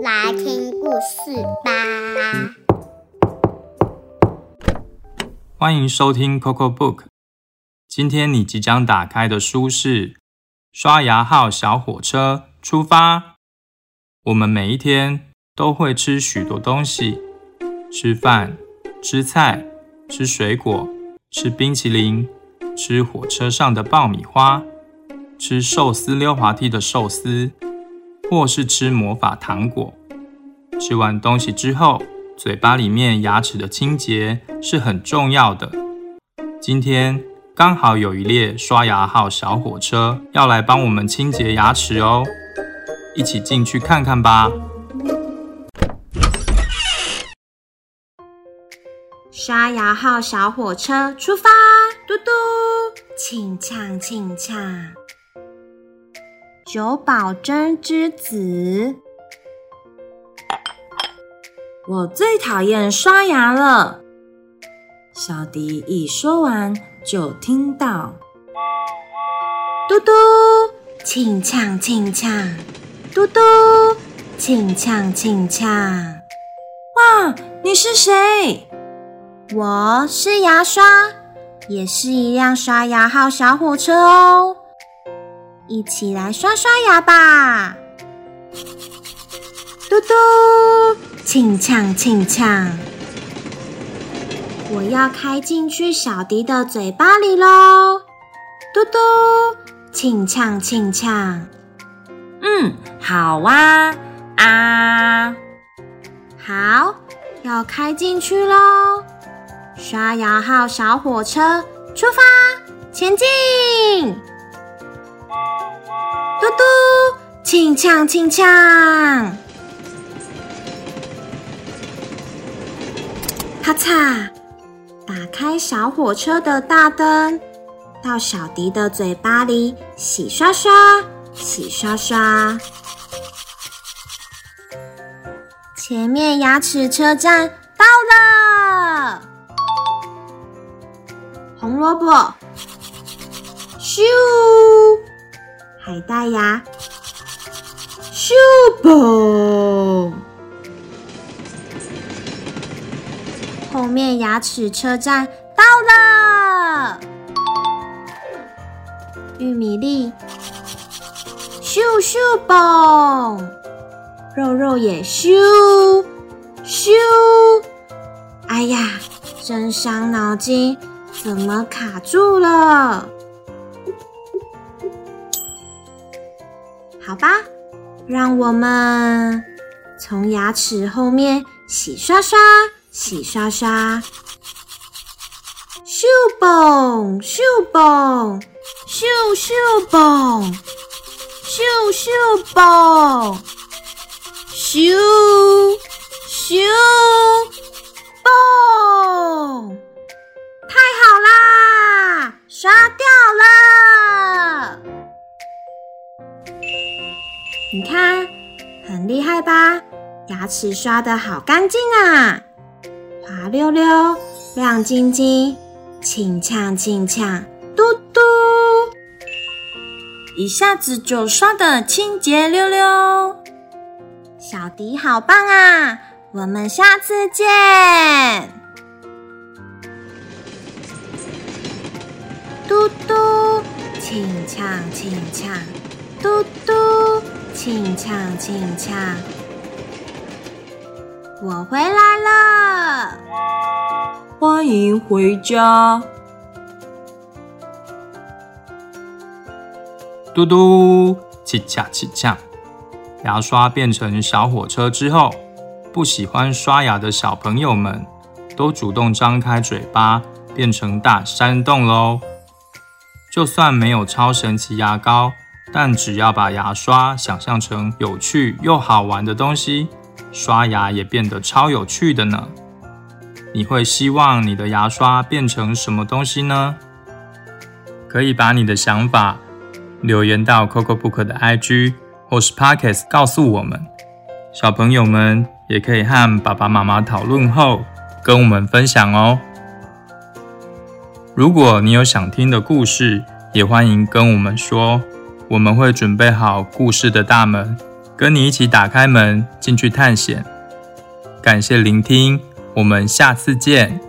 来听故事吧欢迎收听 coco book 今天你即将打开的书是刷牙号小火车出发我们每一天都会吃许多东西，吃饭、吃菜、吃水果、吃冰淇淋、吃火车上的爆米花、吃寿司溜滑梯的寿司，或是吃魔法糖果。吃完东西之后，嘴巴里面牙齿的清洁是很重要的。今天刚好有一列刷牙号小火车要来帮我们清洁牙齿哦，一起进去看看吧。刷牙号小火车出发，嘟嘟，请呛请呛。九宝真之子，我最讨厌刷牙了。小迪一说完，就听到嘟嘟，请呛请呛，嘟嘟，请呛请呛。哇，你是谁？我是牙刷，也是一辆刷牙号小火车哦，一起来刷刷牙吧！嘟嘟，请呛请呛，我要开进去小迪的嘴巴里喽！嘟嘟，请呛请呛，嗯，好哇啊，好，要开进去喽！刷牙号小火车出发，前进！嘟嘟，请呛请呛！咔嚓，打开小火车的大灯，到小迪的嘴巴里洗刷刷，洗刷刷。前面牙齿车站到了。红萝卜，咻！海带芽，咻嘣！后面牙齿车站到了，玉米粒，咻咻嘣！肉肉也咻咻！哎呀，真伤脑筋。怎么卡住了？好吧，让我们从牙齿后面洗刷刷，洗刷刷，咻嘣咻嘣，咻咻嘣，咻咻嘣，咻咻。看，很厉害吧？牙齿刷的好干净啊，滑溜溜，亮晶晶，轻呛轻呛，嘟嘟，一下子就刷的清洁溜溜。小迪好棒啊！我们下次见。嘟嘟，轻呛轻呛，嘟嘟，轻呛轻呛。我回来了，欢迎回家。嘟嘟，气呛气呛。牙刷变成小火车之后，不喜欢刷牙的小朋友们都主动张开嘴巴，变成大山洞喽。就算没有超神奇牙膏，但只要把牙刷想象成有趣又好玩的东西，刷牙也变得超有趣的呢。你会希望你的牙刷变成什么东西呢？可以把你的想法留言到 Coco Book 的 IG 或是 Pockets 告诉我们。小朋友们也可以和爸爸妈妈讨论后跟我们分享哦。如果你有想听的故事，也欢迎跟我们说，我们会准备好故事的大门，跟你一起打开门进去探险。感谢聆听，我们下次见。